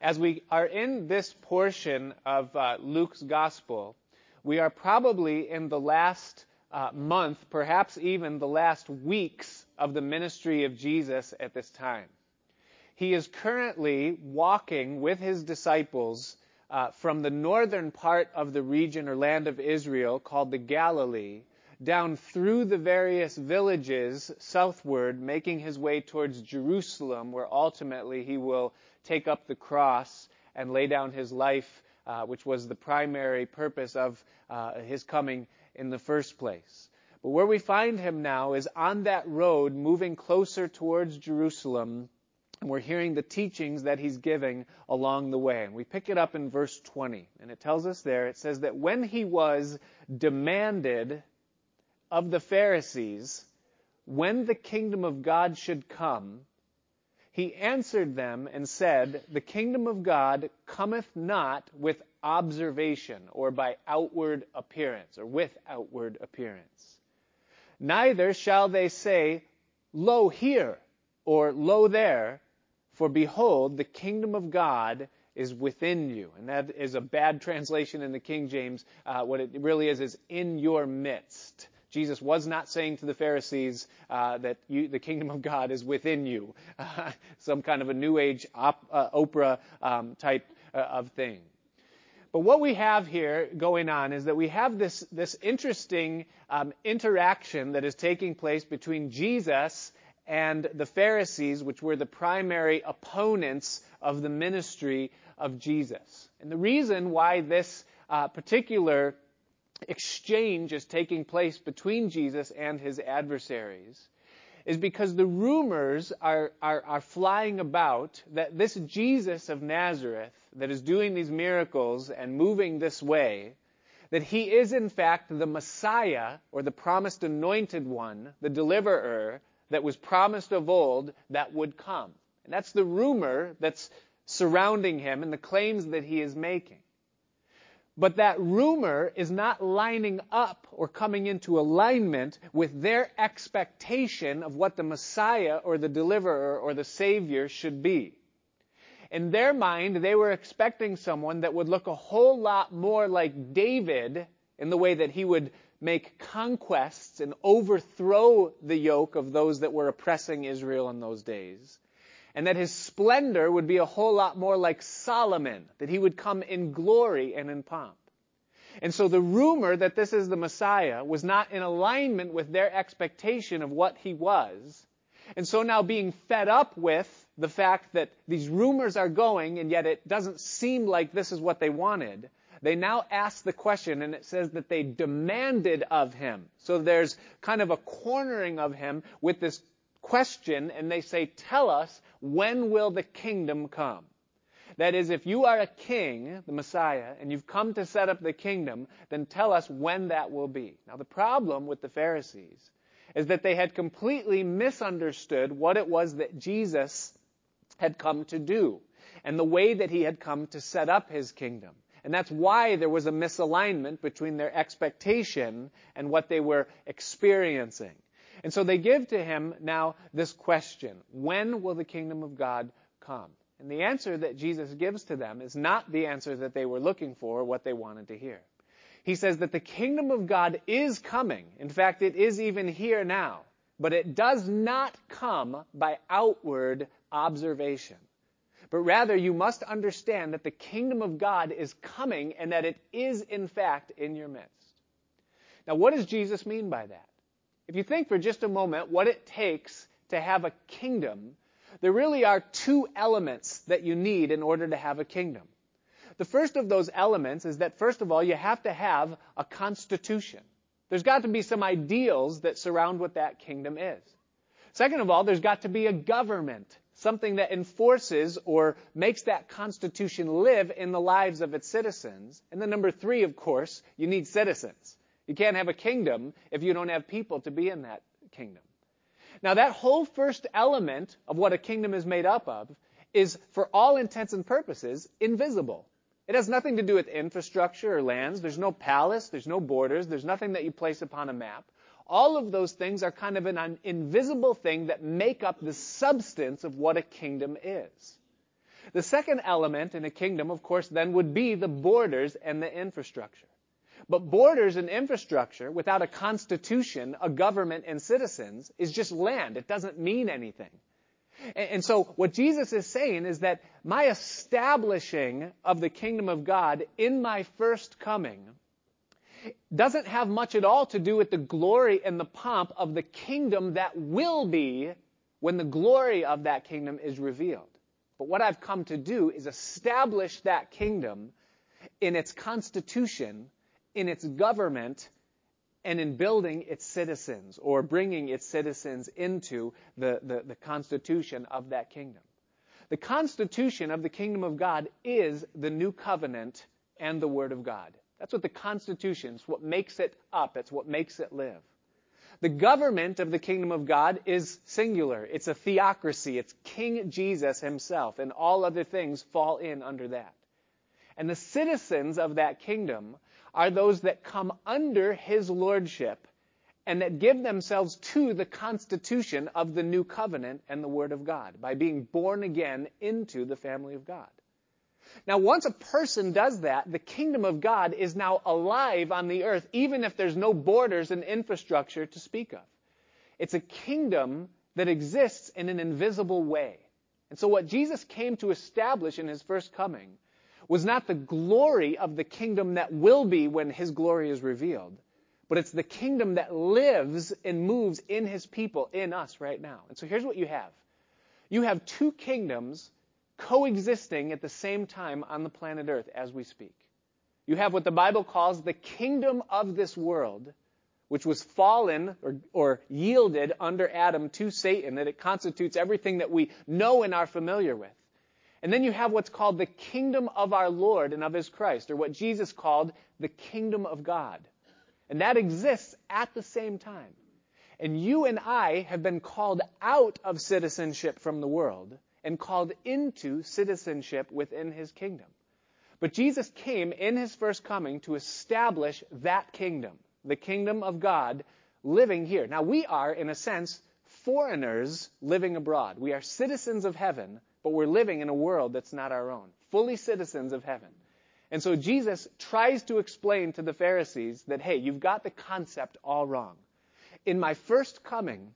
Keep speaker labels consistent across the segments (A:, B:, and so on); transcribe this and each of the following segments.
A: as we are in this portion of uh, Luke's gospel, we are probably in the last uh, month, perhaps even the last weeks of the ministry of Jesus at this time. He is currently walking with his disciples uh, from the northern part of the region or land of Israel called the Galilee down through the various villages southward, making his way towards Jerusalem, where ultimately he will take up the cross and lay down his life, uh, which was the primary purpose of uh, his coming in the first place. But where we find him now is on that road, moving closer towards Jerusalem, and we're hearing the teachings that he's giving along the way. And we pick it up in verse 20, and it tells us there, it says that when he was demanded of the Pharisees when the kingdom of God should come, he answered them and said, The kingdom of God cometh not with observation or by outward appearance or with outward appearance. Neither shall they say, Lo here or Lo there, for behold, the kingdom of God is within you. And that is a bad translation in the King James. Uh, what it really is is in your midst. Jesus was not saying to the Pharisees uh, that you, the kingdom of God is within you, uh, some kind of a New Age op, uh, Oprah um, type uh, of thing. But what we have here going on is that we have this, this interesting um, interaction that is taking place between Jesus and the Pharisees, which were the primary opponents of the ministry of Jesus. And the reason why this uh, particular exchange is taking place between Jesus and his adversaries is because the rumors are, are, are, flying about that this Jesus of Nazareth that is doing these miracles and moving this way, that he is in fact the Messiah or the promised anointed one, the deliverer that was promised of old that would come. And that's the rumor that's surrounding him and the claims that he is making. But that rumor is not lining up or coming into alignment with their expectation of what the Messiah or the deliverer or the Savior should be. In their mind, they were expecting someone that would look a whole lot more like David in the way that he would make conquests and overthrow the yoke of those that were oppressing Israel in those days and that his splendor would be a whole lot more like Solomon, that he would come in glory and in pomp. And so the rumor that this is the Messiah was not in alignment with their expectation of what he was. And so now being fed up with the fact that these rumors are going and yet it doesn't seem like this is what they wanted, they now ask the question and it says that they demanded of him. So there's kind of a cornering of him with this question and they say, tell us, when will the kingdom come? That is, if you are a king, the Messiah, and you've come to set up the kingdom, then tell us when that will be. Now the problem with the Pharisees is that they had completely misunderstood what it was that Jesus had come to do and the way that he had come to set up his kingdom. And that's why there was a misalignment between their expectation and what they were experiencing. And so they give to him now this question When will the kingdom of God come? And the answer that Jesus gives to them is not the answer that they were looking for, what they wanted to hear. He says that the kingdom of God is coming. In fact, it is even here now. But it does not come by outward observation. But rather, you must understand that the kingdom of God is coming and that it is, in fact, in your midst. Now, what does Jesus mean by that? If you think for just a moment what it takes to have a kingdom, there really are two elements that you need in order to have a kingdom. The first of those elements is that, first of all, you have to have a constitution. There's got to be some ideals that surround what that kingdom is. Second of all, there's got to be a government, something that enforces or makes that constitution live in the lives of its citizens. And then number three, of course, you need citizens. You can't have a kingdom if you don't have people to be in that kingdom. Now, that whole first element of what a kingdom is made up of is, for all intents and purposes, invisible. It has nothing to do with infrastructure or lands. There's no palace, there's no borders, there's nothing that you place upon a map. All of those things are kind of an invisible thing that make up the substance of what a kingdom is. The second element in a kingdom, of course, then would be the borders and the infrastructure. But borders and infrastructure without a constitution, a government, and citizens is just land. It doesn't mean anything. And so what Jesus is saying is that my establishing of the kingdom of God in my first coming doesn't have much at all to do with the glory and the pomp of the kingdom that will be when the glory of that kingdom is revealed. But what I've come to do is establish that kingdom in its constitution, in its government, and in building its citizens or bringing its citizens into the, the, the, constitution of that kingdom. The constitution of the kingdom of God is the new covenant and the word of God. That's what the constitution is, what makes it up. It's what makes it live. The government of the kingdom of God is singular. It's a theocracy. It's King Jesus himself, and all other things fall in under that. And the citizens of that kingdom are those that come under his lordship and that give themselves to the constitution of the new covenant and the word of God by being born again into the family of God. Now, once a person does that, the kingdom of God is now alive on the earth, even if there's no borders and infrastructure to speak of. It's a kingdom that exists in an invisible way. And so what Jesus came to establish in his first coming was not the glory of the kingdom that will be when his glory is revealed, but it's the kingdom that lives and moves in his people, in us right now. And so here's what you have. You have two kingdoms coexisting at the same time on the planet Earth as we speak. You have what the Bible calls the kingdom of this world, which was fallen or, or, yielded under Adam to Satan, that it constitutes everything that we know and are familiar with. And then you have what's called the kingdom of our Lord and of his Christ, or what Jesus called the kingdom of God. And that exists at the same time. And you and I have been called out of citizenship from the world and called into citizenship within his kingdom. But Jesus came in his first coming to establish that kingdom, the kingdom of God living here. Now we are, in a sense, foreigners living abroad. We are citizens of heaven, but we're living in a world that's not our own, fully citizens of heaven. And so Jesus tries to explain to the Pharisees that, hey, you've got the concept all wrong. In my first coming,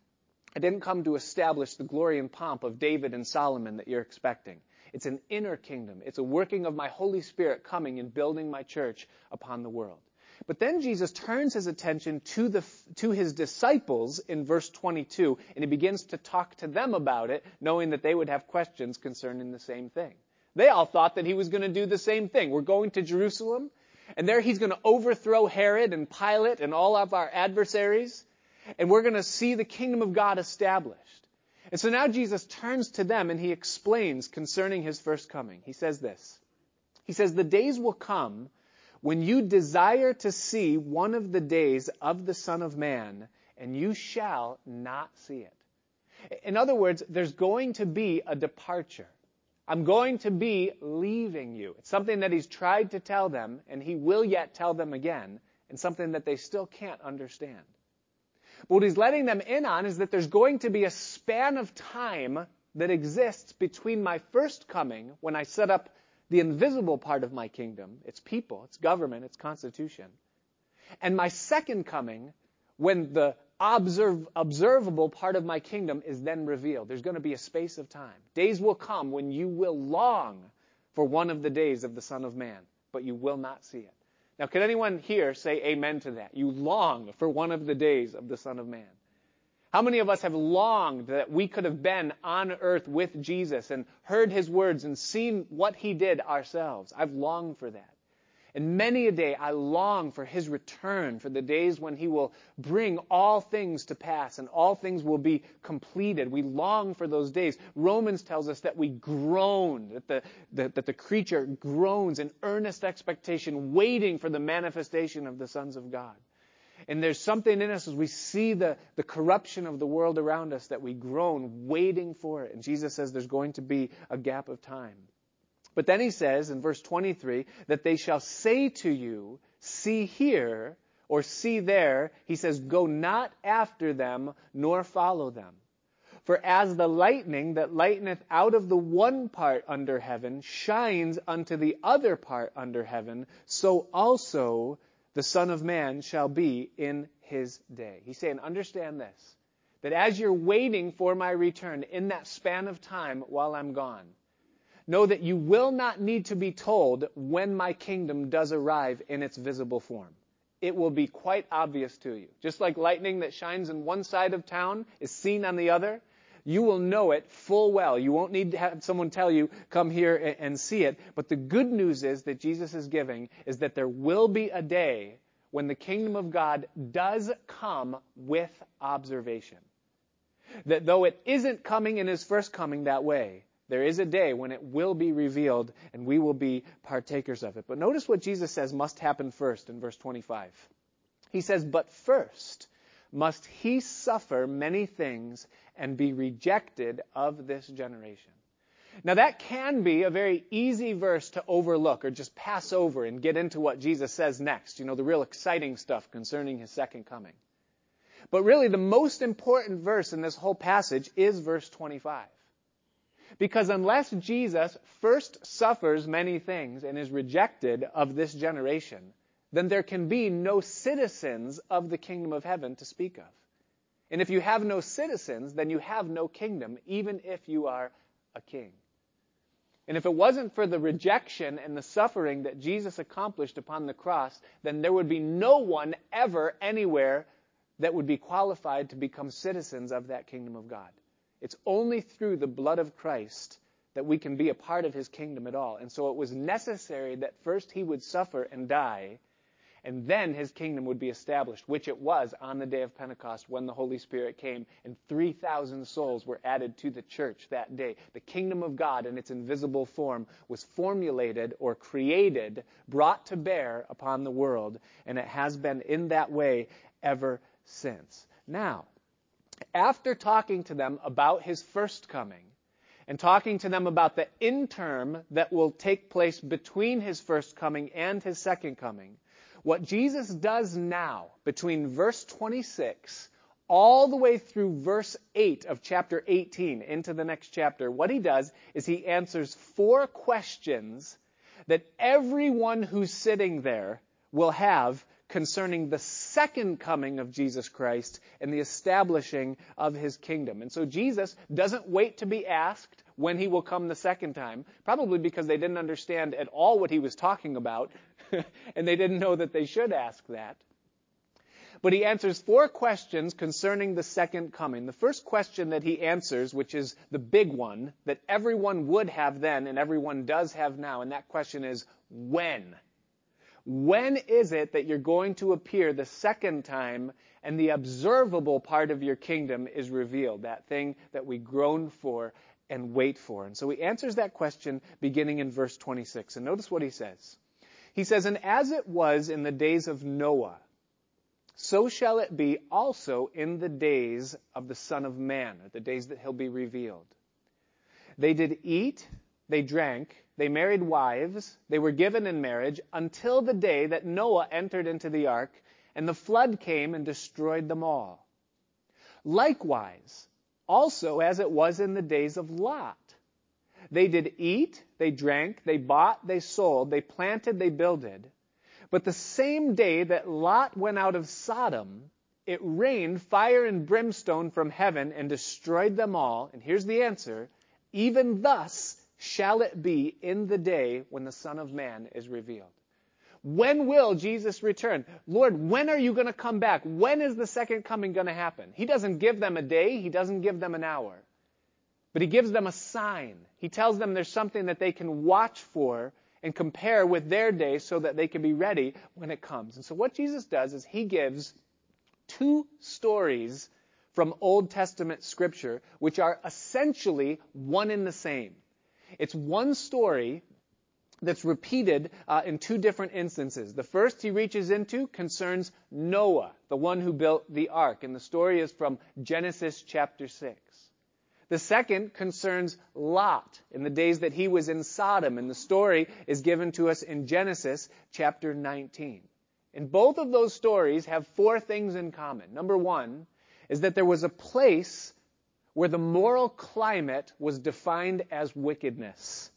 A: I didn't come to establish the glory and pomp of David and Solomon that you're expecting. It's an inner kingdom. It's a working of my Holy Spirit coming and building my church upon the world. But then Jesus turns his attention to the, to his disciples in verse 22, and he begins to talk to them about it, knowing that they would have questions concerning the same thing. They all thought that he was going to do the same thing. We're going to Jerusalem, and there he's going to overthrow Herod and Pilate and all of our adversaries and we're going to see the kingdom of God established. And so now Jesus turns to them and he explains concerning his first coming. He says this. He says, The days will come when you desire to see one of the days of the Son of Man, and you shall not see it. In other words, there's going to be a departure. I'm going to be leaving you. It's something that he's tried to tell them, and he will yet tell them again, and something that they still can't understand. But what he's letting them in on is that there's going to be a span of time that exists between my first coming, when I set up the invisible part of my kingdom, its people, its government, its constitution, and my second coming, when the observable part of my kingdom is then revealed. There's going to be a space of time. Days will come when you will long for one of the days of the Son of Man, but you will not see it. Now, can anyone here say amen to that? You long for one of the days of the Son of Man. How many of us have longed that we could have been on earth with Jesus and heard his words and seen what he did ourselves? I've longed for that. And many a day I long for his return, for the days when he will bring all things to pass and all things will be completed. We long for those days. Romans tells us that we groan, that the, that, that the creature groans in earnest expectation, waiting for the manifestation of the sons of God. And there's something in us as we see the, the corruption of the world around us that we groan, waiting for it. And Jesus says there's going to be a gap of time. But then he says in verse 23 that they shall say to you, see here or see there. He says, go not after them nor follow them. For as the lightning that lighteneth out of the one part under heaven shines unto the other part under heaven, so also the Son of Man shall be in his day. He's saying, understand this, that as you're waiting for my return in that span of time while I'm gone, know that you will not need to be told when my kingdom does arrive in its visible form it will be quite obvious to you. Just like lightning that shines in one side of town is seen on the other, you will know it full well. You won't need to have someone tell you, come here and see it. But the good news is that Jesus is giving is that there will be a day when the kingdom of God does come with observation. That though it isn't coming in his first coming that way, there is a day when it will be revealed and we will be partakers of it. But notice what Jesus says must happen first in verse 25. He says, But first must he suffer many things and be rejected of this generation. Now that can be a very easy verse to overlook or just pass over and get into what Jesus says next. You know, the real exciting stuff concerning his second coming. But really the most important verse in this whole passage is verse 25. Because unless Jesus first suffers many things and is rejected of this generation, then there can be no citizens of the kingdom of heaven to speak of. And if you have no citizens, then you have no kingdom, even if you are a king. And if it wasn't for the rejection and the suffering that Jesus accomplished upon the cross, then there would be no one ever anywhere that would be qualified to become citizens of that kingdom of God. It's only through the blood of Christ that we can be a part of his kingdom at all. And so it was necessary that first he would suffer and die, and then his kingdom would be established, which it was on the day of Pentecost when the Holy Spirit came, and 3,000 souls were added to the church that day. The kingdom of God in its invisible form was formulated or created, brought to bear upon the world, and it has been in that way ever since. Now, after talking to them about his first coming and talking to them about the interim that will take place between his first coming and his second coming, what Jesus does now between verse 26 all the way through verse 8 of chapter 18 into the next chapter, what he does is he answers four questions that everyone who's sitting there will have concerning the second coming of Jesus Christ and the establishing of his kingdom. And so Jesus doesn't wait to be asked when he will come the second time, probably because they didn't understand at all what he was talking about, and they didn't know that they should ask that. But he answers four questions concerning the second coming. The first question that he answers, which is the big one that everyone would have then and everyone does have now, and that question is when? When is it that you're going to appear the second time and the observable part of your kingdom is revealed? That thing that we groan for and wait for. And so he answers that question beginning in verse 26. And notice what he says. He says, And as it was in the days of Noah, so shall it be also in the days of the Son of Man, or the days that he'll be revealed. They did eat, they drank, they married wives, they were given in marriage until the day that Noah entered into the ark and the flood came and destroyed them all. Likewise, also as it was in the days of Lot. They did eat, they drank, they bought, they sold, they planted, they builded. But the same day that Lot went out of Sodom, it rained fire and brimstone from heaven and destroyed them all. And here's the answer. Even thus shall it be in the day when the Son of Man is revealed. When will Jesus return? Lord, when are you going to come back? When is the second coming going to happen? He doesn't give them a day, He doesn't give them an hour. But He gives them a sign. He tells them there's something that they can watch for and compare with their day so that they can be ready when it comes. And so what Jesus does is He gives two stories from Old Testament scripture, which are essentially one in the same. It's one story that's repeated uh, in two different instances. The first he reaches into concerns Noah, the one who built the ark, and the story is from Genesis chapter 6. The second concerns Lot in the days that he was in Sodom, and the story is given to us in Genesis chapter 19. And both of those stories have four things in common. Number one is that there was a place where the moral climate was defined as wickedness.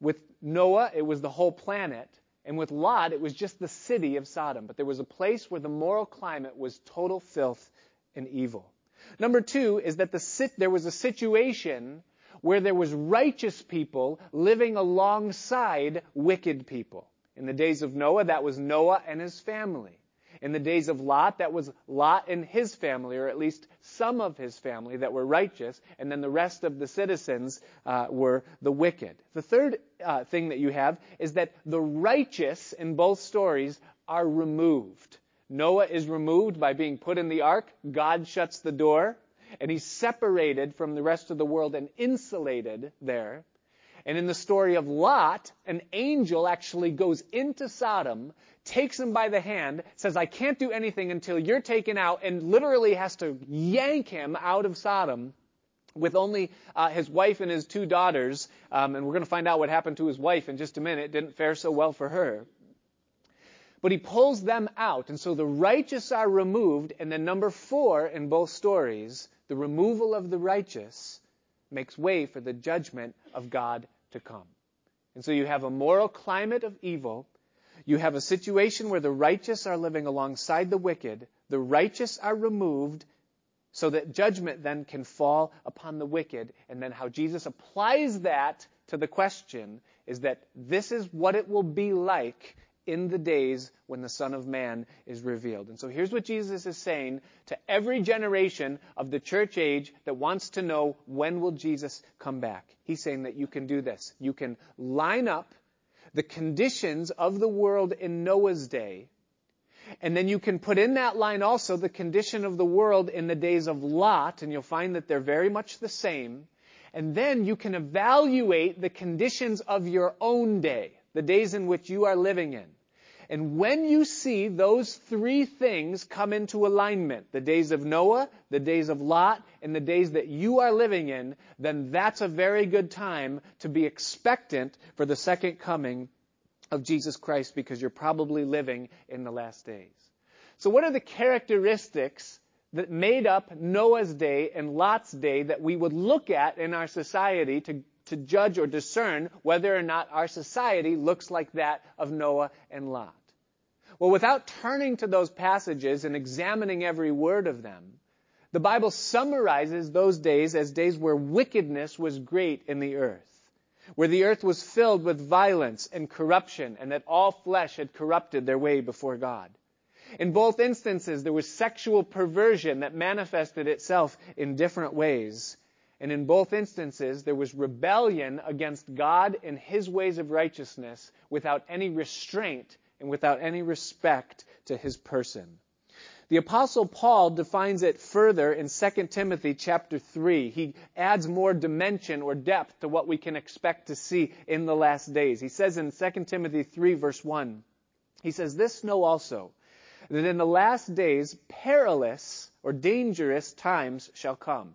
A: With Noah, it was the whole planet. And with Lot, it was just the city of Sodom. But there was a place where the moral climate was total filth and evil. Number two is that the, there was a situation where there was righteous people living alongside wicked people. In the days of Noah, that was Noah and his family. In the days of Lot, that was Lot and his family, or at least some of his family that were righteous, and then the rest of the citizens uh, were the wicked. The third uh, thing that you have is that the righteous in both stories are removed. Noah is removed by being put in the ark. God shuts the door, and he's separated from the rest of the world and insulated there. And in the story of Lot, an angel actually goes into Sodom, takes him by the hand, says, I can't do anything until you're taken out, and literally has to yank him out of Sodom with only uh, his wife and his two daughters. Um, and we're going to find out what happened to his wife in just a minute. It didn't fare so well for her. But he pulls them out, and so the righteous are removed, and then number four in both stories, the removal of the righteous makes way for the judgment of God to come. And so you have a moral climate of evil. You have a situation where the righteous are living alongside the wicked. The righteous are removed so that judgment then can fall upon the wicked. And then how Jesus applies that to the question is that this is what it will be like in the days when the Son of Man is revealed. And so here's what Jesus is saying to every generation of the church age that wants to know when will Jesus come back. He's saying that you can do this. You can line up the conditions of the world in Noah's day, and then you can put in that line also the condition of the world in the days of Lot, and you'll find that they're very much the same. And then you can evaluate the conditions of your own day the days in which you are living in. And when you see those three things come into alignment, the days of Noah, the days of Lot, and the days that you are living in, then that's a very good time to be expectant for the second coming of Jesus Christ because you're probably living in the last days. So what are the characteristics that made up Noah's day and Lot's day that we would look at in our society to to judge or discern whether or not our society looks like that of Noah and Lot. Well, without turning to those passages and examining every word of them, the Bible summarizes those days as days where wickedness was great in the earth, where the earth was filled with violence and corruption, and that all flesh had corrupted their way before God. In both instances, there was sexual perversion that manifested itself in different ways. And in both instances, there was rebellion against God and his ways of righteousness without any restraint and without any respect to his person. The apostle Paul defines it further in 2 Timothy chapter 3. He adds more dimension or depth to what we can expect to see in the last days. He says in 2 Timothy 3 verse 1, he says, This know also, that in the last days perilous or dangerous times shall come.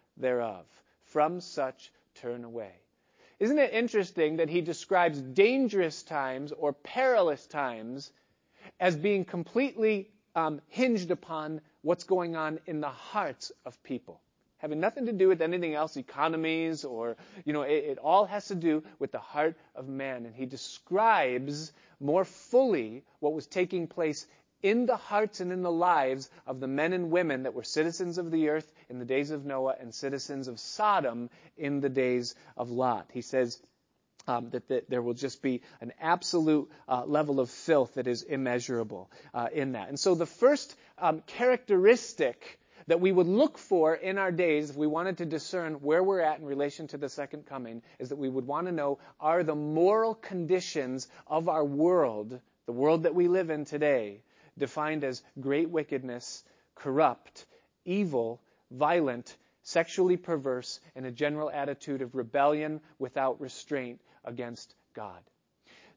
A: thereof. From such turn away. Isn't it interesting that he describes dangerous times or perilous times as being completely um, hinged upon what's going on in the hearts of people? Having nothing to do with anything else, economies, or, you know, it, it all has to do with the heart of man. And he describes more fully what was taking place in the hearts and in the lives of the men and women that were citizens of the earth in the days of Noah and citizens of Sodom in the days of Lot. He says, um, that, that, there will just be an absolute uh, level of filth that is immeasurable uh, in that. And so the first um, characteristic that we would look for in our days if we wanted to discern where we're at in relation to the second coming is that we would want to know are the moral conditions of our world, the world that we live in today, defined as great wickedness, corrupt, evil, violent, sexually perverse, and a general attitude of rebellion without restraint against God.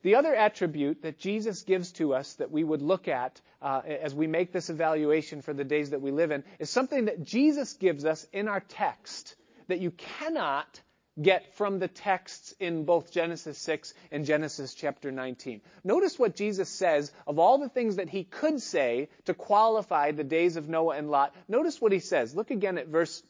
A: The other attribute that Jesus gives to us that we would look at uh, as we make this evaluation for the days that we live in is something that Jesus gives us in our text that you cannot get from the texts in both Genesis 6 and Genesis chapter 19. Notice what Jesus says of all the things that he could say to qualify the days of Noah and Lot. Notice what he says. Look again at verse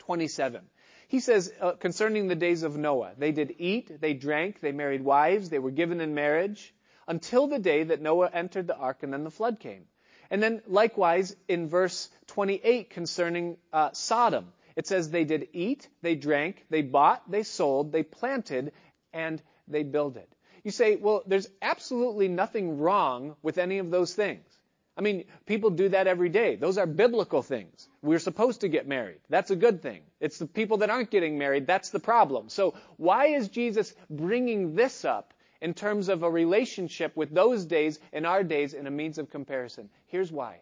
A: 27. He says uh, concerning the days of Noah, they did eat, they drank, they married wives, they were given in marriage until the day that Noah entered the ark and then the flood came. And then likewise in verse 28 concerning uh, Sodom, it says they did eat, they drank, they bought, they sold, they planted, and they builded. You say, well, there's absolutely nothing wrong with any of those things. I mean, people do that every day. Those are biblical things. We're supposed to get married. That's a good thing. It's the people that aren't getting married that's the problem. So why is Jesus bringing this up in terms of a relationship with those days and our days in a means of comparison? Here's why.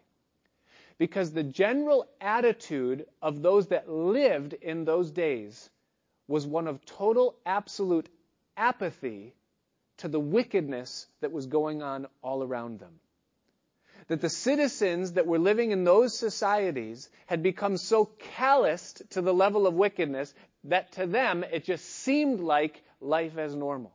A: Because the general attitude of those that lived in those days was one of total, absolute apathy to the wickedness that was going on all around them that the citizens that were living in those societies had become so calloused to the level of wickedness that to them it just seemed like life as normal.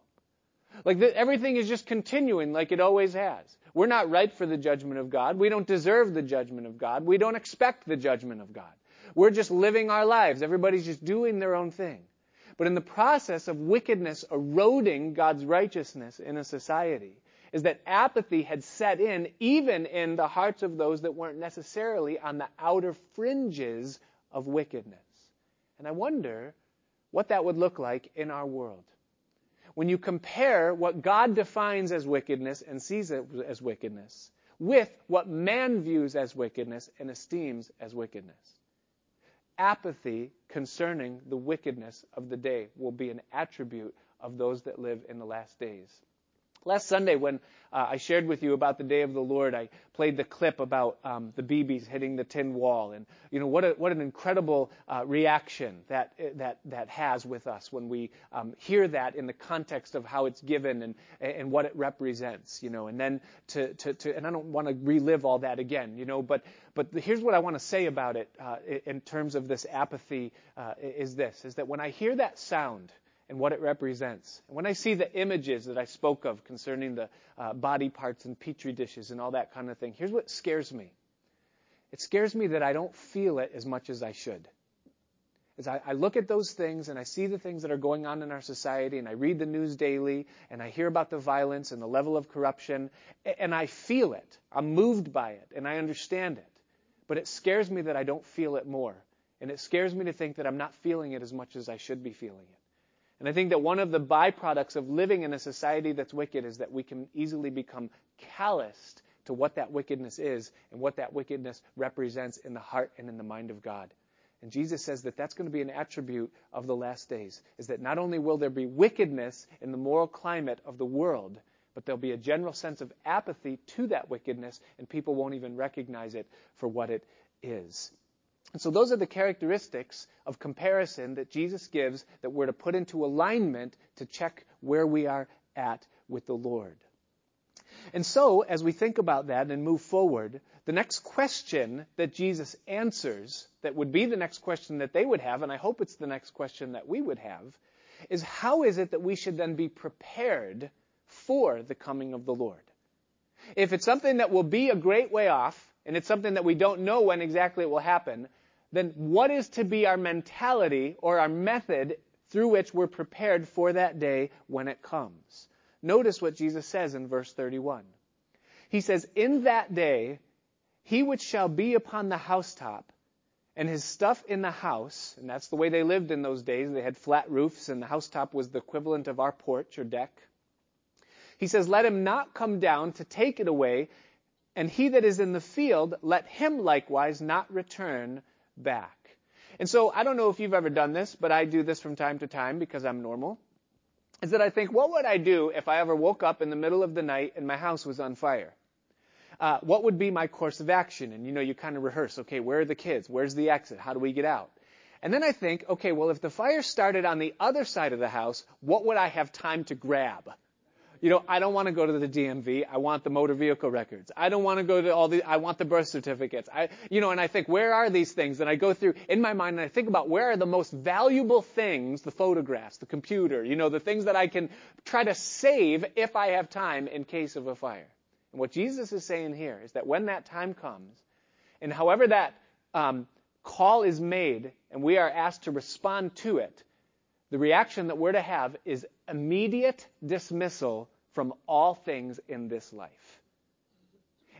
A: Like the, everything is just continuing like it always has. We're not ripe for the judgment of God. We don't deserve the judgment of God. We don't expect the judgment of God. We're just living our lives. Everybody's just doing their own thing. But in the process of wickedness eroding God's righteousness in a society, is that apathy had set in even in the hearts of those that weren't necessarily on the outer fringes of wickedness. And I wonder what that would look like in our world. When you compare what God defines as wickedness and sees as wickedness with what man views as wickedness and esteems as wickedness. Apathy concerning the wickedness of the day will be an attribute of those that live in the last days. Last Sunday, when uh, I shared with you about the day of the Lord, I played the clip about um, the BBs hitting the tin wall, and you know what a, what an incredible uh, reaction that that that has with us when we um, hear that in the context of how it's given and and what it represents, you know. And then to to, to and I don't want to relive all that again, you know, but but here's what I want to say about it uh, in terms of this apathy uh, is this: is that when I hear that sound and what it represents. And when I see the images that I spoke of concerning the uh, body parts and petri dishes and all that kind of thing, here's what scares me. It scares me that I don't feel it as much as I should. As I, I look at those things and I see the things that are going on in our society and I read the news daily and I hear about the violence and the level of corruption and I feel it. I'm moved by it and I understand it. But it scares me that I don't feel it more. And it scares me to think that I'm not feeling it as much as I should be feeling it. And I think that one of the byproducts of living in a society that's wicked is that we can easily become calloused to what that wickedness is and what that wickedness represents in the heart and in the mind of God. And Jesus says that that's going to be an attribute of the last days, is that not only will there be wickedness in the moral climate of the world, but there'll be a general sense of apathy to that wickedness, and people won't even recognize it for what it is. And so those are the characteristics of comparison that Jesus gives that we're to put into alignment to check where we are at with the Lord. And so, as we think about that and move forward, the next question that Jesus answers, that would be the next question that they would have, and I hope it's the next question that we would have, is how is it that we should then be prepared for the coming of the Lord? If it's something that will be a great way off, and it's something that we don't know when exactly it will happen, then what is to be our mentality or our method through which we're prepared for that day when it comes? Notice what Jesus says in verse 31. He says, In that day, he which shall be upon the housetop, and his stuff in the house, and that's the way they lived in those days. They had flat roofs, and the housetop was the equivalent of our porch or deck. He says, Let him not come down to take it away, and he that is in the field, let him likewise not return back. And so I don't know if you've ever done this, but I do this from time to time because I'm normal. Is that I think, what would I do if I ever woke up in the middle of the night and my house was on fire? uh, what would be my course of action? And you know, you kind of rehearse, okay, where are the kids? Where's the exit? How do we get out? And then I think, okay, well, if the fire started on the other side of the house, what would I have time to grab? You know, I don't want to go to the DMV. I want the motor vehicle records. I don't want to go to all the, I want the birth certificates. I, you know, and I think, where are these things? And I go through in my mind and I think about where are the most valuable things, the photographs, the computer, you know, the things that I can try to save if I have time in case of a fire. And what Jesus is saying here is that when that time comes, and however that um, call is made, and we are asked to respond to it, the reaction that we're to have is immediate dismissal from all things in this life.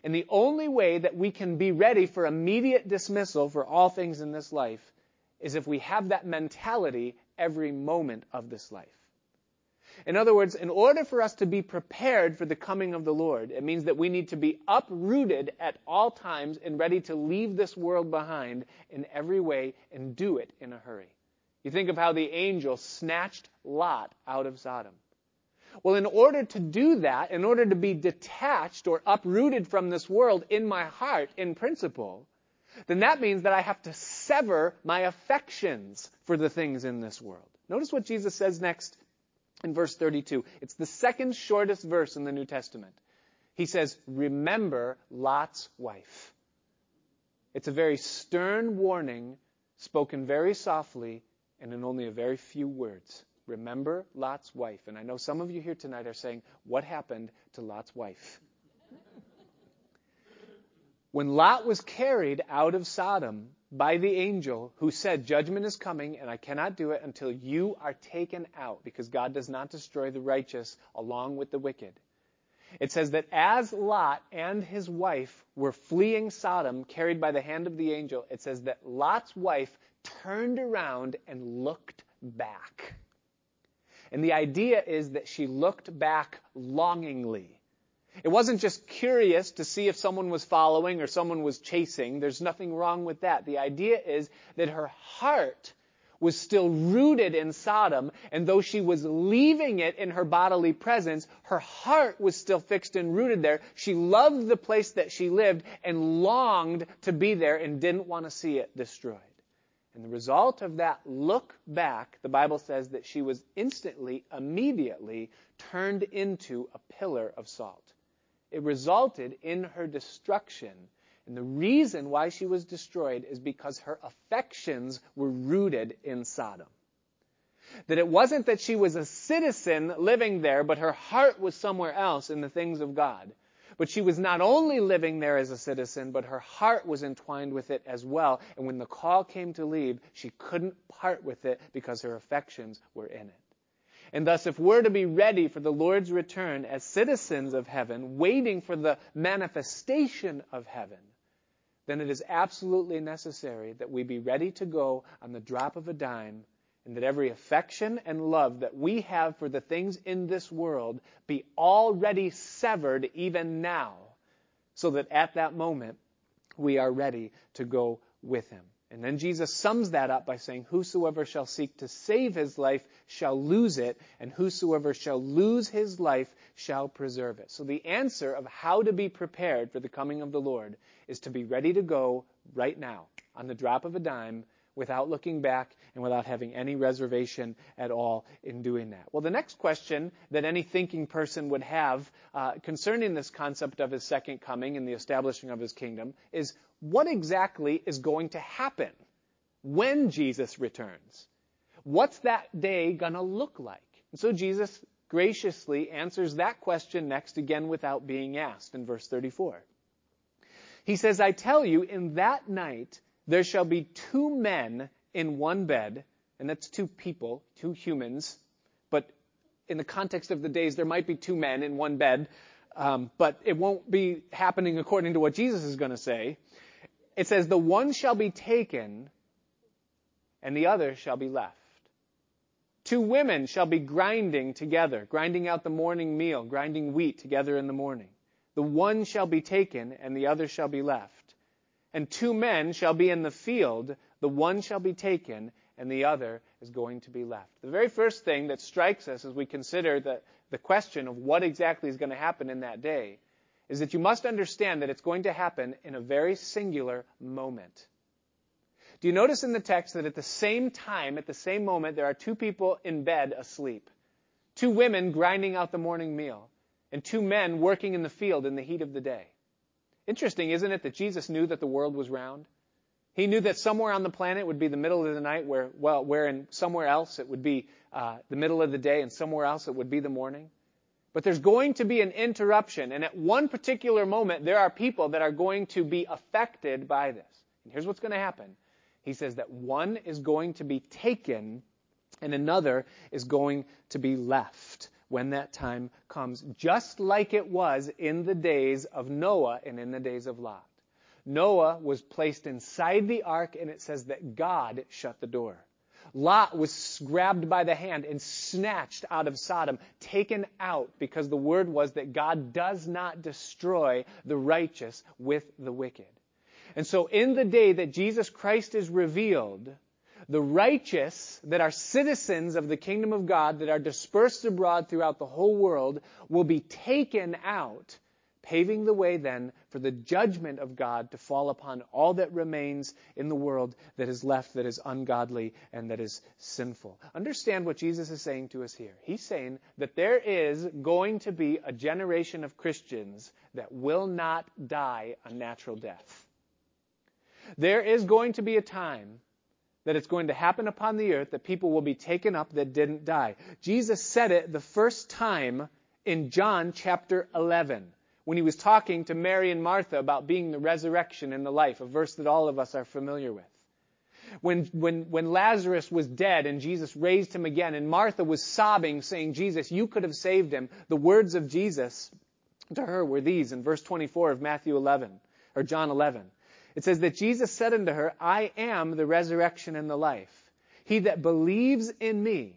A: And the only way that we can be ready for immediate dismissal for all things in this life is if we have that mentality every moment of this life. In other words, in order for us to be prepared for the coming of the Lord, it means that we need to be uprooted at all times and ready to leave this world behind in every way and do it in a hurry. You think of how the angel snatched Lot out of Sodom. Well, in order to do that, in order to be detached or uprooted from this world in my heart, in principle, then that means that I have to sever my affections for the things in this world. Notice what Jesus says next in verse 32. It's the second shortest verse in the New Testament. He says, Remember Lot's wife. It's a very stern warning, spoken very softly and in only a very few words. Remember Lot's wife. And I know some of you here tonight are saying, What happened to Lot's wife? when Lot was carried out of Sodom by the angel who said, Judgment is coming, and I cannot do it until you are taken out, because God does not destroy the righteous along with the wicked. It says that as Lot and his wife were fleeing Sodom, carried by the hand of the angel, it says that Lot's wife turned around and looked back. And the idea is that she looked back longingly. It wasn't just curious to see if someone was following or someone was chasing. There's nothing wrong with that. The idea is that her heart was still rooted in Sodom, and though she was leaving it in her bodily presence, her heart was still fixed and rooted there. She loved the place that she lived and longed to be there and didn't want to see it destroyed. And the result of that look back, the Bible says that she was instantly, immediately turned into a pillar of salt. It resulted in her destruction. And the reason why she was destroyed is because her affections were rooted in Sodom. That it wasn't that she was a citizen living there, but her heart was somewhere else in the things of God. But she was not only living there as a citizen, but her heart was entwined with it as well. And when the call came to leave, she couldn't part with it because her affections were in it. And thus, if we're to be ready for the Lord's return as citizens of heaven, waiting for the manifestation of heaven, then it is absolutely necessary that we be ready to go on the drop of a dime and that every affection and love that we have for the things in this world be already severed even now, so that at that moment we are ready to go with him. And then Jesus sums that up by saying, Whosoever shall seek to save his life shall lose it, and whosoever shall lose his life shall preserve it. So the answer of how to be prepared for the coming of the Lord is to be ready to go right now, on the drop of a dime, without looking back and without having any reservation at all in doing that. Well, the next question that any thinking person would have uh, concerning this concept of his second coming and the establishing of his kingdom is what exactly is going to happen when Jesus returns? What's that day going to look like? And so Jesus graciously answers that question next again without being asked in verse 34. He says, I tell you, in that night, there shall be two men in one bed, and that's two people, two humans, but in the context of the days, there might be two men in one bed, um, but it won't be happening according to what Jesus is going to say. It says, the one shall be taken, and the other shall be left. Two women shall be grinding together, grinding out the morning meal, grinding wheat together in the morning. The one shall be taken, and the other shall be left. And two men shall be in the field, the one shall be taken, and the other is going to be left. The very first thing that strikes us as we consider the, the question of what exactly is going to happen in that day is that you must understand that it's going to happen in a very singular moment. Do you notice in the text that at the same time, at the same moment, there are two people in bed asleep? Two women grinding out the morning meal, and two men working in the field in the heat of the day. Interesting, isn't it, that Jesus knew that the world was round? He knew that somewhere on the planet would be the middle of the night, where, well, where in somewhere else it would be uh, the middle of the day, and somewhere else it would be the morning. But there's going to be an interruption, and at one particular moment, there are people that are going to be affected by this. And here's what's going to happen he says that one is going to be taken and another is going to be left when that time comes, just like it was in the days of Noah and in the days of Lot. Noah was placed inside the ark, and it says that God shut the door. Lot was grabbed by the hand and snatched out of Sodom, taken out because the word was that God does not destroy the righteous with the wicked. And so in the day that Jesus Christ is revealed, the righteous that are citizens of the kingdom of God that are dispersed abroad throughout the whole world will be taken out, paving the way then for the judgment of God to fall upon all that remains in the world that is left that is ungodly and that is sinful. Understand what Jesus is saying to us here. He's saying that there is going to be a generation of Christians that will not die a natural death. There is going to be a time that it's going to happen upon the earth that people will be taken up that didn't die. Jesus said it the first time in John chapter 11 when he was talking to Mary and Martha about being the resurrection and the life, a verse that all of us are familiar with. When, when, when Lazarus was dead and Jesus raised him again and Martha was sobbing saying, Jesus, you could have saved him, the words of Jesus to her were these in verse 24 of Matthew 11, or John 11. It says that Jesus said unto her, I am the resurrection and the life. He that believes in me,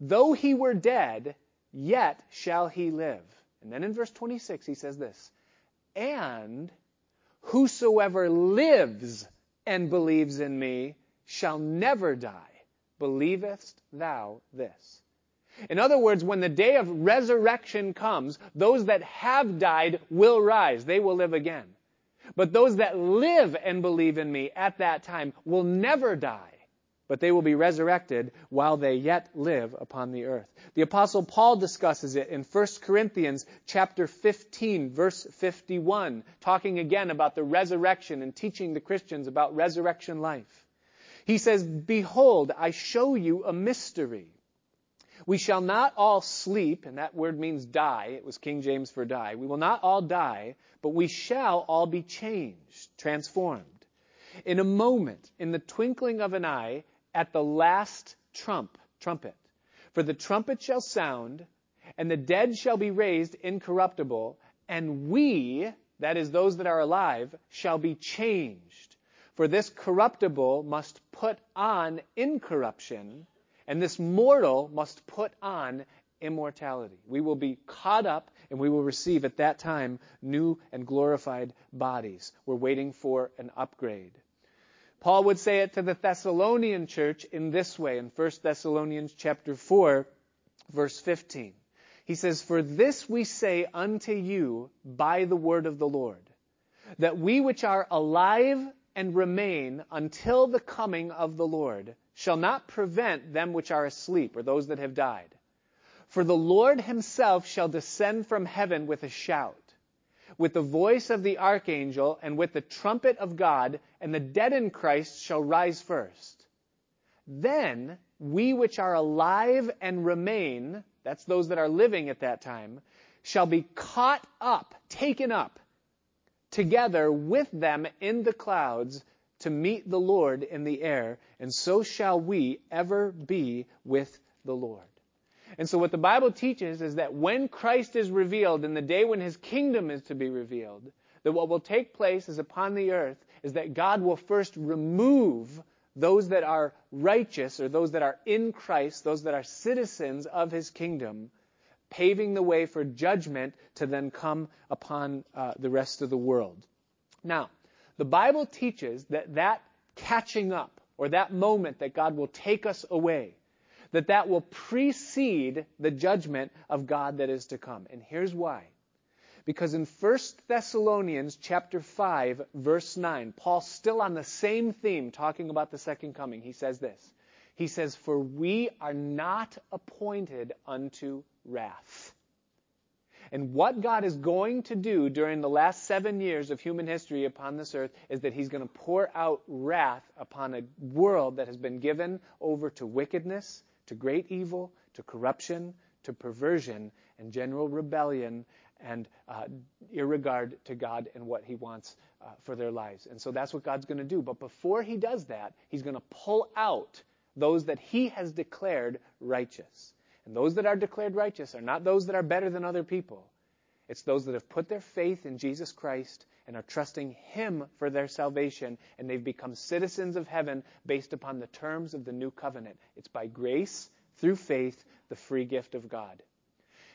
A: though he were dead, yet shall he live. And then in verse 26 he says this, and whosoever lives and believes in me shall never die. Believest thou this? In other words, when the day of resurrection comes, those that have died will rise. They will live again. But those that live and believe in me at that time will never die, but they will be resurrected while they yet live upon the earth. The apostle Paul discusses it in 1 Corinthians chapter 15 verse 51, talking again about the resurrection and teaching the Christians about resurrection life. He says, behold, I show you a mystery. We shall not all sleep, and that word means die. It was King James for die. We will not all die, but we shall all be changed, transformed. In a moment, in the twinkling of an eye, at the last trump, trumpet. For the trumpet shall sound, and the dead shall be raised incorruptible, and we, that is those that are alive, shall be changed. For this corruptible must put on incorruption, and this mortal must put on immortality. We will be caught up and we will receive at that time new and glorified bodies. We're waiting for an upgrade. Paul would say it to the Thessalonian church in this way in 1 Thessalonians chapter 4 verse 15. He says, For this we say unto you by the word of the Lord, that we which are alive and remain until the coming of the Lord shall not prevent them which are asleep, or those that have died. For the Lord himself shall descend from heaven with a shout, with the voice of the archangel, and with the trumpet of God, and the dead in Christ shall rise first. Then we which are alive and remain, that's those that are living at that time, shall be caught up, taken up, together with them in the clouds to meet the Lord in the air, and so shall we ever be with the Lord. And so what the Bible teaches is that when Christ is revealed, in the day when his kingdom is to be revealed, that what will take place is upon the earth is that God will first remove those that are righteous or those that are in Christ, those that are citizens of his kingdom, paving the way for judgment to then come upon uh, the rest of the world. Now, the Bible teaches that that catching up, or that moment that God will take us away, that that will precede the judgment of God that is to come. And here's why. Because in 1 Thessalonians chapter 5 verse 9, Paul still on the same theme talking about the second coming. He says this. He says, "For we are not appointed unto wrath." And what God is going to do during the last seven years of human history upon this earth is that He's going to pour out wrath upon a world that has been given over to wickedness, to great evil, to corruption, to perversion, and general rebellion and uh, irregard to God and what He wants uh, for their lives. And so that's what God's going to do. But before He does that, He's going to pull out those that He has declared righteous. And those that are declared righteous are not those that are better than other people. It's those that have put their faith in Jesus Christ and are trusting Him for their salvation, and they've become citizens of heaven based upon the terms of the new covenant. It's by grace, through faith, the free gift of God.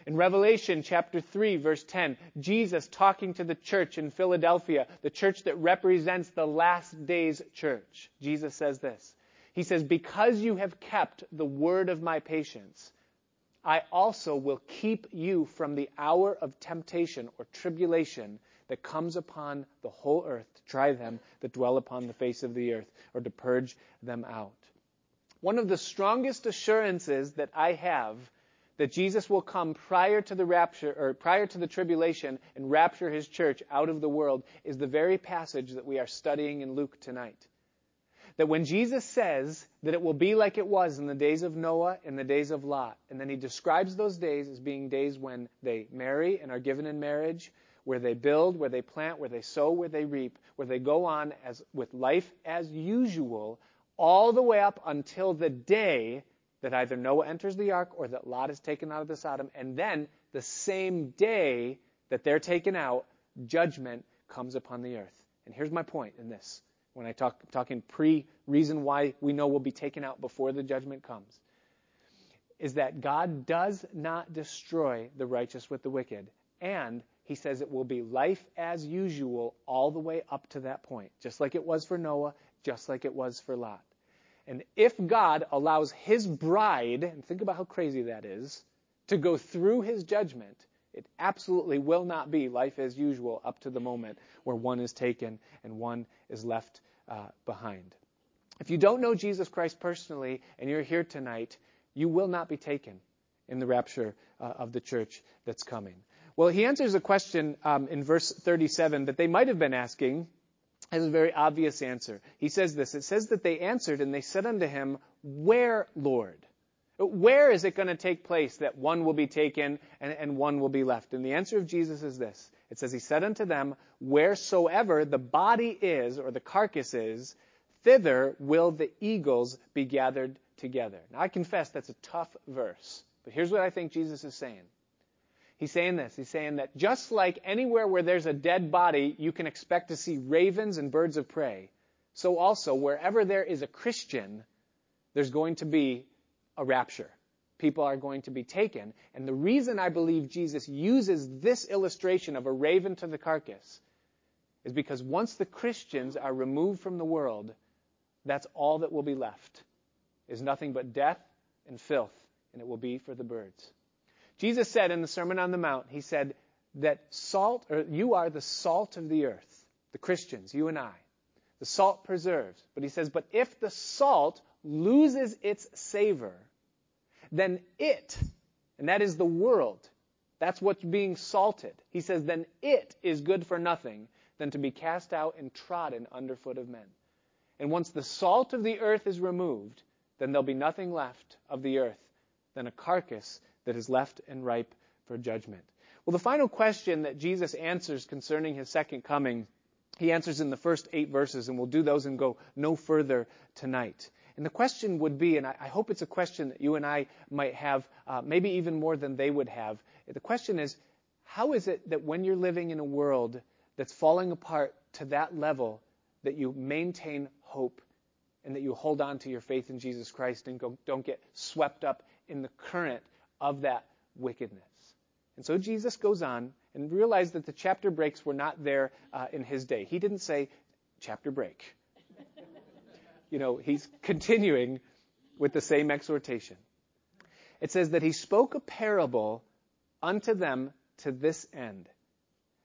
A: In Revelation chapter 3 verse 10, Jesus talking to the church in Philadelphia, the church that represents the last days church. Jesus says this. He says, because you have kept the word of my patience, I also will keep you from the hour of temptation or tribulation that comes upon the whole earth to try them that dwell upon the face of the earth or to purge them out. One of the strongest assurances that I have that Jesus will come prior to the rapture or prior to the tribulation and rapture his church out of the world is the very passage that we are studying in Luke tonight. That when Jesus says that it will be like it was in the days of Noah and the days of Lot, and then he describes those days as being days when they marry and are given in marriage, where they build, where they plant, where they sow, where they reap, where they go on as with life as usual, all the way up until the day that either Noah enters the ark or that Lot is taken out of the Sodom, and then the same day that they're taken out, judgment comes upon the earth. And here's my point in this. When I talk talking pre reason why we know we'll be taken out before the judgment comes, is that God does not destroy the righteous with the wicked, and he says it will be life as usual all the way up to that point, just like it was for Noah, just like it was for Lot. And if God allows his bride, and think about how crazy that is, to go through his judgment, it absolutely will not be life as usual up to the moment where one is taken and one is left uh, behind. If you don't know Jesus Christ personally and you're here tonight, you will not be taken in the rapture uh, of the church that's coming. Well, he answers a question um, in verse 37 that they might have been asking as a very obvious answer. He says this. It says that they answered and they said unto him, Where, Lord? Where is it going to take place that one will be taken and, and, one will be left? And the answer of Jesus is this. It says, He said unto them, Wheresoever the body is, or the carcass is, thither will the eagles be gathered together. Now I confess that's a tough verse, but here's what I think Jesus is saying. He's saying this. He's saying that just like anywhere where there's a dead body, you can expect to see ravens and birds of prey, so also wherever there is a Christian, there's going to be a rapture. People are going to be taken. And the reason I believe Jesus uses this illustration of a raven to the carcass is because once the Christians are removed from the world, that's all that will be left is nothing but death and filth, and it will be for the birds. Jesus said in the Sermon on the Mount, He said that salt, or you are the salt of the earth, the Christians, you and I. The salt preserves. But He says, but if the salt loses its savor, then it, and that is the world, that's what's being salted. He says, then it is good for nothing than to be cast out and trodden underfoot of men. And once the salt of the earth is removed, then there'll be nothing left of the earth than a carcass that is left and ripe for judgment. Well, the final question that Jesus answers concerning his second coming, he answers in the first eight verses, and we'll do those and go no further tonight. And the question would be, and I, hope it's a question that you and I might have, uh, maybe even more than they would have. The question is, how is it that when you're living in a world that's falling apart to that level, that you maintain hope and that you hold on to your faith in Jesus Christ and go, don't get swept up in the current of that wickedness. And so Jesus goes on and realized that the chapter breaks were not there uh, in his day. He didn't say chapter break. You know, he's continuing with the same exhortation. It says that he spoke a parable unto them to this end,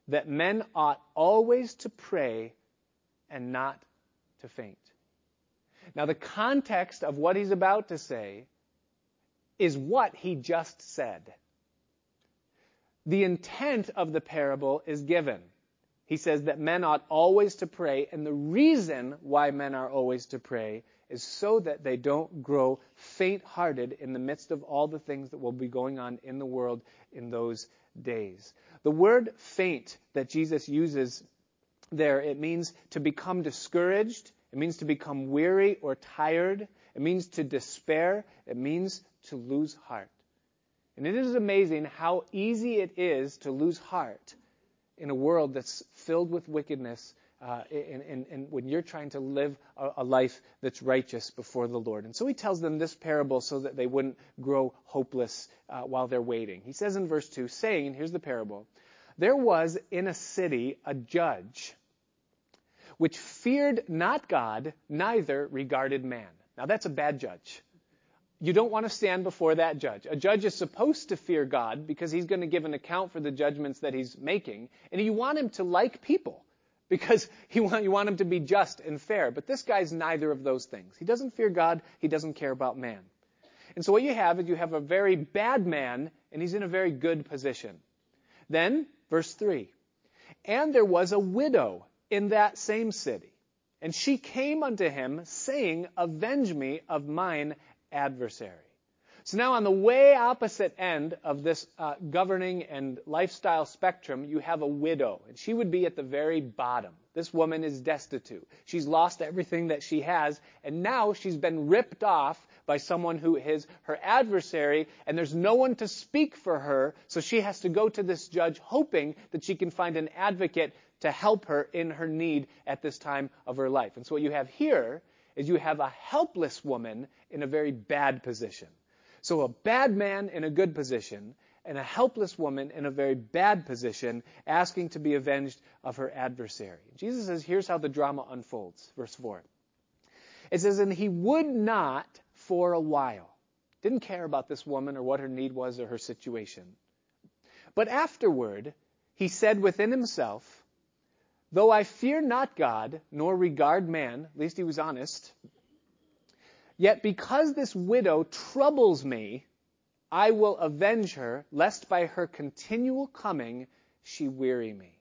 A: that men ought always to pray and not to faint. Now, the context of what he's about to say is what he just said. The intent of the parable is given. He says that men ought always to pray, and the reason why men are always to pray is so that they don't grow faint hearted in the midst of all the things that will be going on in the world in those days. The word faint that Jesus uses there, it means to become discouraged, it means to become weary or tired, it means to despair, it means to lose heart. And it is amazing how easy it is to lose heart in a world that's filled with wickedness uh, and, and, and, when you're trying to live a, a, life that's righteous before the Lord. And so he tells them this parable so that they wouldn't grow hopeless uh, while they're waiting. He says in verse 2, saying, here's the parable, there was in a city a judge which feared not God, neither regarded man. Now that's a bad judge. You don't want to stand before that judge. A judge is supposed to fear God because he's going to give an account for the judgments that he's making, and you want him to like people because want, you want him to be just and fair. But this guy's neither of those things. He doesn't fear God. He doesn't care about man. And so what you have is you have a very bad man, and he's in a very good position. Then, verse 3. And there was a widow in that same city. And she came unto him, saying, Avenge me of mine adversary. So now on the way opposite end of this uh, governing and lifestyle spectrum, you have a widow, and she would be at the very bottom. This woman is destitute. She's lost everything that she has, and now she's been ripped off by someone who is her adversary, and there's no one to speak for her, so she has to go to this judge hoping that she can find an advocate to help her in her need at this time of her life. And so what you have here is you have a helpless woman in a very bad position. So a bad man in a good position and a helpless woman in a very bad position asking to be avenged of her adversary. Jesus says, here's how the drama unfolds. Verse 4. It says, and he would not for a while. Didn't care about this woman or what her need was or her situation. But afterward, he said within himself, Though I fear not God, nor regard man, at least he was honest, Yet because this widow troubles me, I will avenge her, lest by her continual coming she weary me.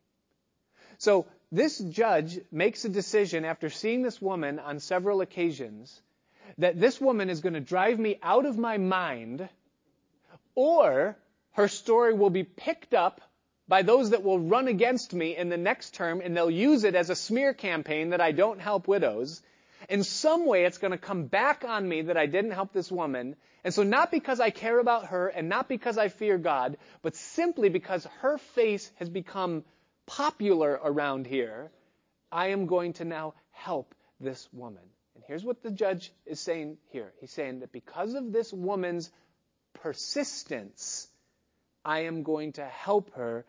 A: So this judge makes a decision after seeing this woman on several occasions that this woman is going to drive me out of my mind, or her story will be picked up by those that will run against me in the next term and they'll use it as a smear campaign that I don't help widows in some way it's going to come back on me that I didn't help this woman. And so not because I care about her and not because I fear God, but simply because her face has become popular around here, I am going to now help this woman. And here's what the judge is saying here. He's saying that because of this woman's persistence, I am going to help her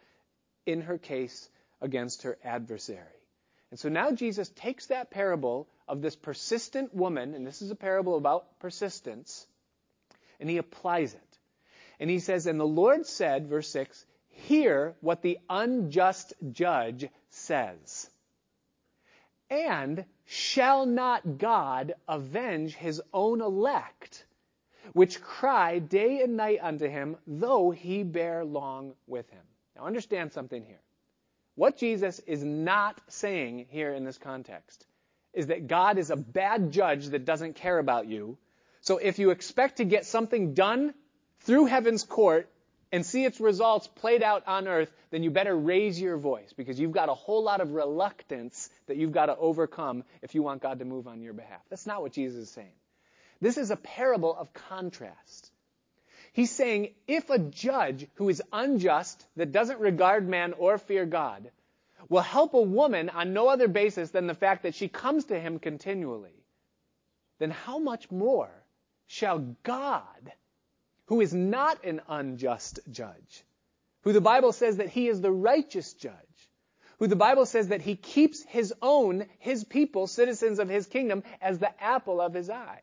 A: in her case against her adversary. And so now Jesus takes that parable of this persistent woman, and this is a parable about persistence, and he applies it. And he says, And the Lord said, verse 6, Hear what the unjust judge says. And shall not God avenge his own elect, which cry day and night unto him, though he bear long with him? Now understand something here. What Jesus is not saying here in this context is that God is a bad judge that doesn't care about you. So if you expect to get something done through heaven's court and see its results played out on earth, then you better raise your voice because you've got a whole lot of reluctance that you've got to overcome if you want God to move on your behalf. That's not what Jesus is saying. This is a parable of contrast. He's saying if a judge who is unjust, that doesn't regard man or fear God, will help a woman on no other basis than the fact that she comes to him continually, then how much more shall God, who is not an unjust judge, who the Bible says that he is the righteous judge, who the Bible says that he keeps his own, his people, citizens of his kingdom, as the apple of his eye,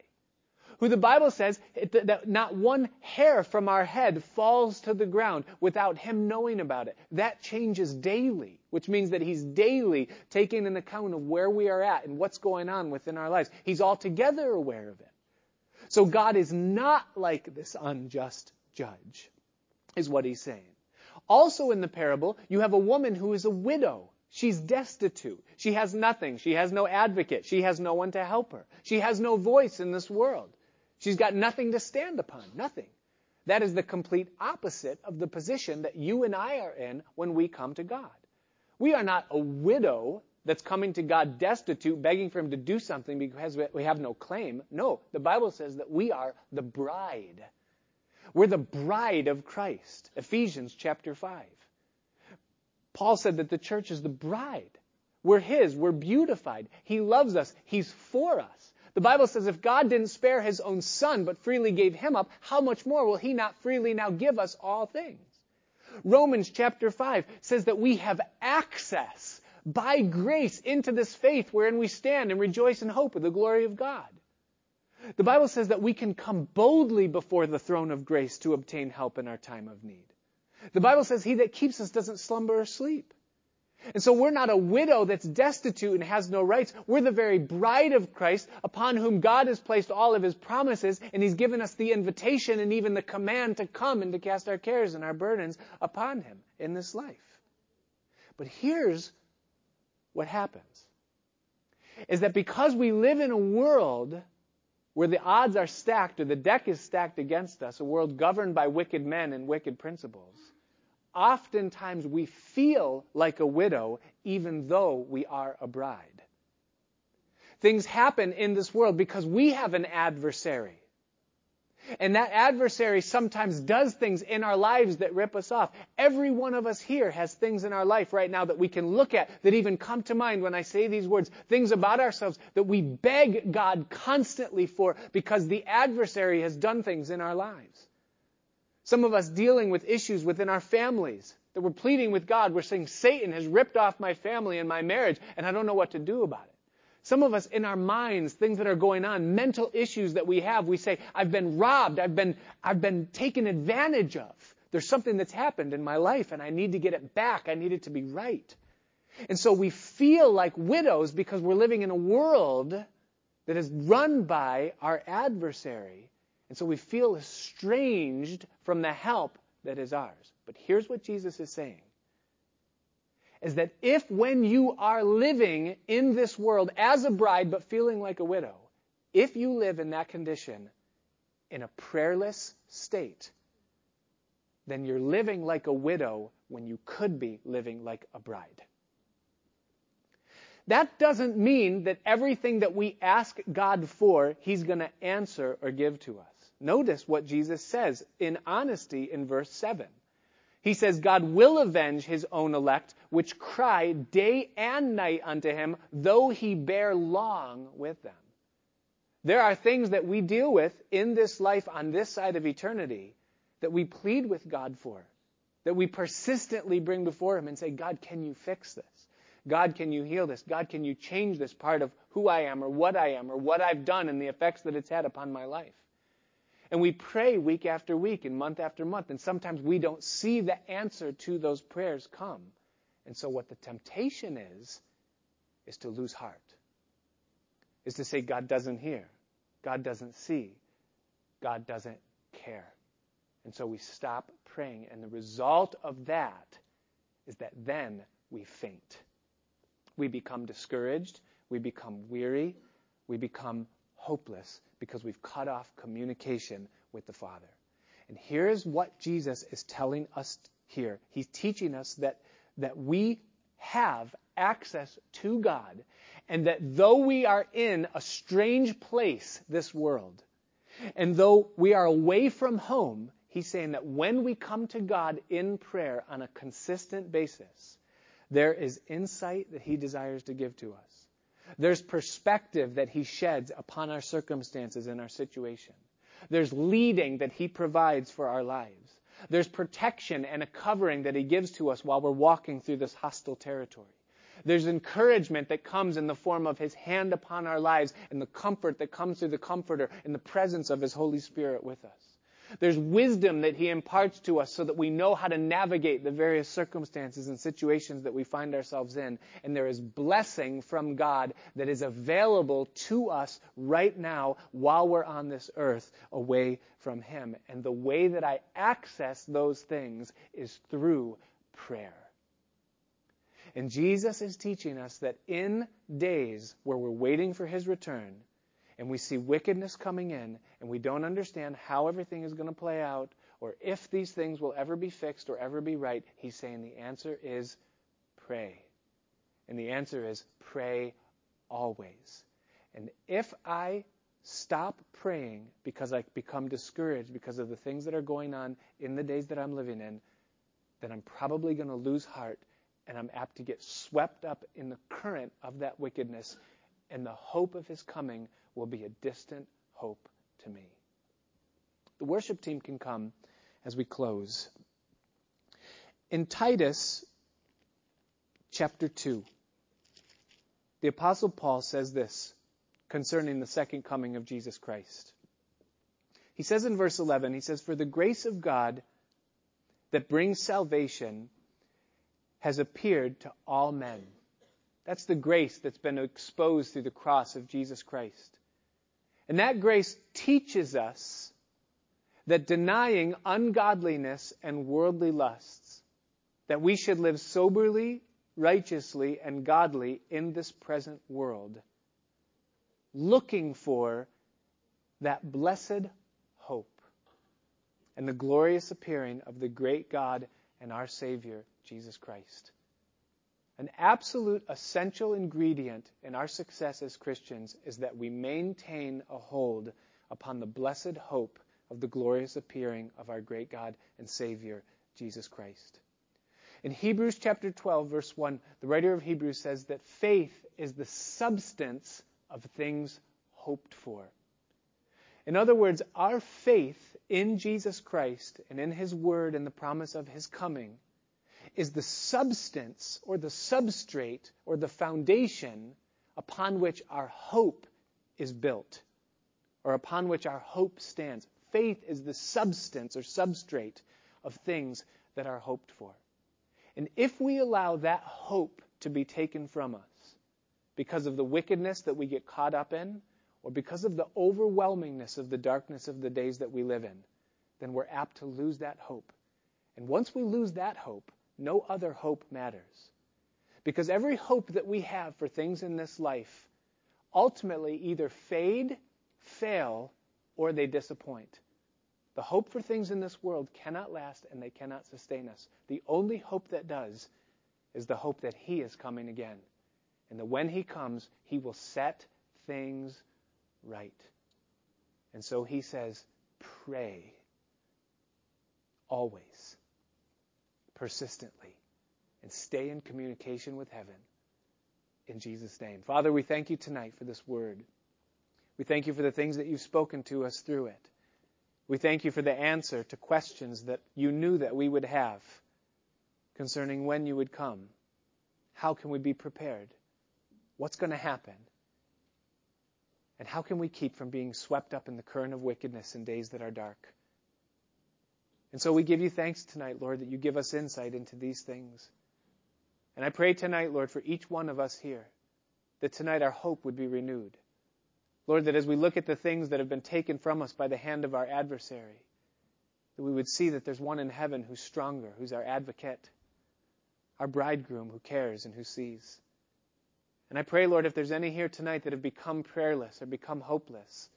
A: who the Bible says that not one hair from our head falls to the ground without him knowing about it. That changes daily, which means that he's daily taking an account of where we are at and what's going on within our lives. He's altogether aware of it. So God is not like this unjust judge, is what he's saying. Also in the parable, you have a woman who is a widow. She's destitute. She has nothing. She has no advocate. She has no one to help her. She has no voice in this world. She's got nothing to stand upon. Nothing. That is the complete opposite of the position that you and I are in when we come to God. We are not a widow that's coming to God destitute, begging for Him to do something because we have no claim. No, the Bible says that we are the bride. We're the bride of Christ. Ephesians chapter 5. Paul said that the church is the bride. We're His. We're beautified. He loves us. He's for us. The Bible says if God didn't spare His own Son, but freely gave Him up, how much more will He not freely now give us all things? Romans chapter 5 says that we have access by grace into this faith wherein we stand and rejoice in hope of the glory of God. The Bible says that we can come boldly before the throne of grace to obtain help in our time of need. The Bible says he that keeps us doesn't slumber or sleep. And so we're not a widow that's destitute and has no rights. We're the very bride of Christ upon whom God has placed all of his promises and he's given us the invitation and even the command to come and to cast our cares and our burdens upon him in this life. But here's what happens. Is that because we live in a world where the odds are stacked or the deck is stacked against us, a world governed by wicked men and wicked principles, oftentimes we feel like a widow even though we are a bride. Things happen in this world because we have an adversary. And that adversary sometimes does things in our lives that rip us off. Every one of us here has things in our life right now that we can look at that even come to mind when I say these words. Things about ourselves that we beg God constantly for because the adversary has done things in our lives. Some of us dealing with issues within our families that we're pleading with God. We're saying, Satan has ripped off my family and my marriage, and I don't know what to do about it. Some of us in our minds, things that are going on, mental issues that we have, we say, I've been robbed, I've been, I've been taken advantage of. There's something that's happened in my life and I need to get it back. I need it to be right. And so we feel like widows because we're living in a world that is run by our adversary. And so we feel estranged from the help that is ours. But here's what Jesus is saying is that if when you are living in this world as a bride but feeling like a widow, if you live in that condition in a prayerless state, then you're living like a widow when you could be living like a bride. That doesn't mean that everything that we ask God for, He's going to answer or give to us. Notice what Jesus says in honesty in verse 7. He says, God will avenge his own elect, which cry day and night unto him, though he bear long with them. There are things that we deal with in this life on this side of eternity that we plead with God for, that we persistently bring before him and say, God, can you fix this? God, can you heal this? God, can you change this part of who I am or what I am or what I've done and the effects that it's had upon my life? And we pray week after week and month after month, and sometimes we don't see the answer to those prayers come. And so what the temptation is, is to lose heart. Is to say God doesn't hear. God doesn't see. God doesn't care. And so we stop praying. And the result of that is that then we faint. We become discouraged. We become weary. We become hopeless because we've cut off communication with the Father. And here's what Jesus is telling us here. He's teaching us that, that we have access to God and that though we are in a strange place, this world, and though we are away from home, he's saying that when we come to God in prayer on a consistent basis, there is insight that he desires to give to us. There's perspective that He sheds upon our circumstances and our situation. There's leading that He provides for our lives. There's protection and a covering that He gives to us while we're walking through this hostile territory. There's encouragement that comes in the form of His hand upon our lives and the comfort that comes through the Comforter in the presence of His Holy Spirit with us. There's wisdom that He imparts to us so that we know how to navigate the various circumstances and situations that we find ourselves in. And there is blessing from God that is available to us right now while we're on this earth away from Him. And the way that I access those things is through prayer. And Jesus is teaching us that in days where we're waiting for His return, and we see wickedness coming in and we don't understand how everything is going to play out or if these things will ever be fixed or ever be right, he's saying the answer is pray. And the answer is pray always. And if I stop praying because I become discouraged because of the things that are going on in the days that I'm living in, then I'm probably going to lose heart and I'm apt to get swept up in the current of that wickedness and the hope of his coming will be a distant hope to me. The worship team can come as we close. In Titus chapter 2, the Apostle Paul says this concerning the second coming of Jesus Christ. He says in verse 11, he says, For the grace of God that brings salvation has appeared to all men. That's the grace that's been exposed through the cross of Jesus Christ. And that grace teaches us that denying ungodliness and worldly lusts, that we should live soberly, righteously, and godly in this present world, looking for that blessed hope and the glorious appearing of the great God and our Savior, Jesus Christ. An absolute essential ingredient in our success as Christians is that we maintain a hold upon the blessed hope of the glorious appearing of our great God and Savior, Jesus Christ. In Hebrews chapter 12, verse 1, the writer of Hebrews says that faith is the substance of things hoped for. In other words, our faith in Jesus Christ and in His Word and the promise of His coming is the substance or the substrate or the foundation upon which our hope is built or upon which our hope stands. Faith is the substance or substrate of things that are hoped for. And if we allow that hope to be taken from us because of the wickedness that we get caught up in, or because of the overwhelmingness of the darkness of the days that we live in, then we're apt to lose that hope. And once we lose that hope, no other hope matters. Because every hope that we have for things in this life ultimately either fade, fail, or they disappoint. The hope for things in this world cannot last and they cannot sustain us. The only hope that does is the hope that He is coming again. And that when He comes, He will set things right. And so He says, pray always persistently and stay in communication with heaven. In Jesus' name. Father, we thank you tonight for this word. We thank you for the things that you've spoken to us through it. We thank you for the answer to questions that you knew that we would have concerning when you would come. How can we be prepared? What's going to happen? And how can we keep from being swept up in the current of wickedness in days that are dark? And so we give you thanks tonight, Lord, that you give us insight into these things. And I pray tonight, Lord, for each one of us here, that tonight our hope would be renewed. Lord, that as we look at the things that have been taken from us by the hand of our adversary, that we would see that there's one in heaven who's stronger, who's our advocate, our bridegroom who cares and who sees. And I pray, Lord, if there's any here tonight that have become prayerless or become hopeless,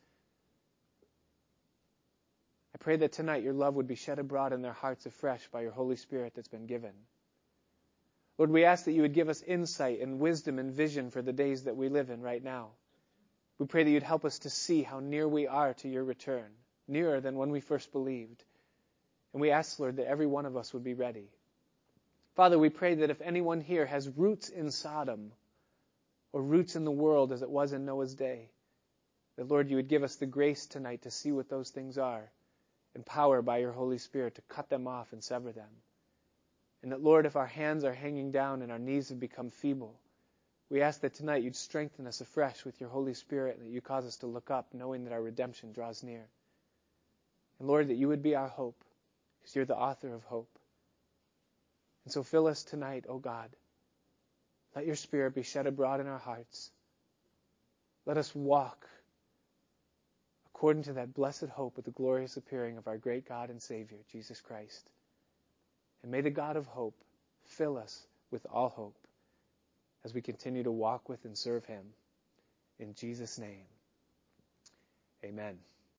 A: I pray that tonight your love would be shed abroad in their hearts afresh by your Holy Spirit that's been given. Lord, we ask that you would give us insight and wisdom and vision for the days that we live in right now. We pray that you'd help us to see how near we are to your return, nearer than when we first believed. And we ask, Lord, that every one of us would be ready. Father, we pray that if anyone here has roots in Sodom or roots in the world as it was in Noah's day, that, Lord, you would give us the grace tonight to see what those things are and power by your Holy Spirit to cut them off and sever them. And that, Lord, if our hands are hanging down and our knees have become feeble, We ask that tonight you'd strengthen us afresh with your Holy Spirit and that you cause us to look up knowing that our redemption draws near. And Lord, that you would be our hope because you're the author of hope. And so fill us tonight, O God. Let your Spirit be shed abroad in our hearts. Let us walk according to that blessed hope of the glorious appearing of our great God and Savior, Jesus Christ. And may the God of hope fill us with all hope as we continue to walk with and serve him. In Jesus' name, amen.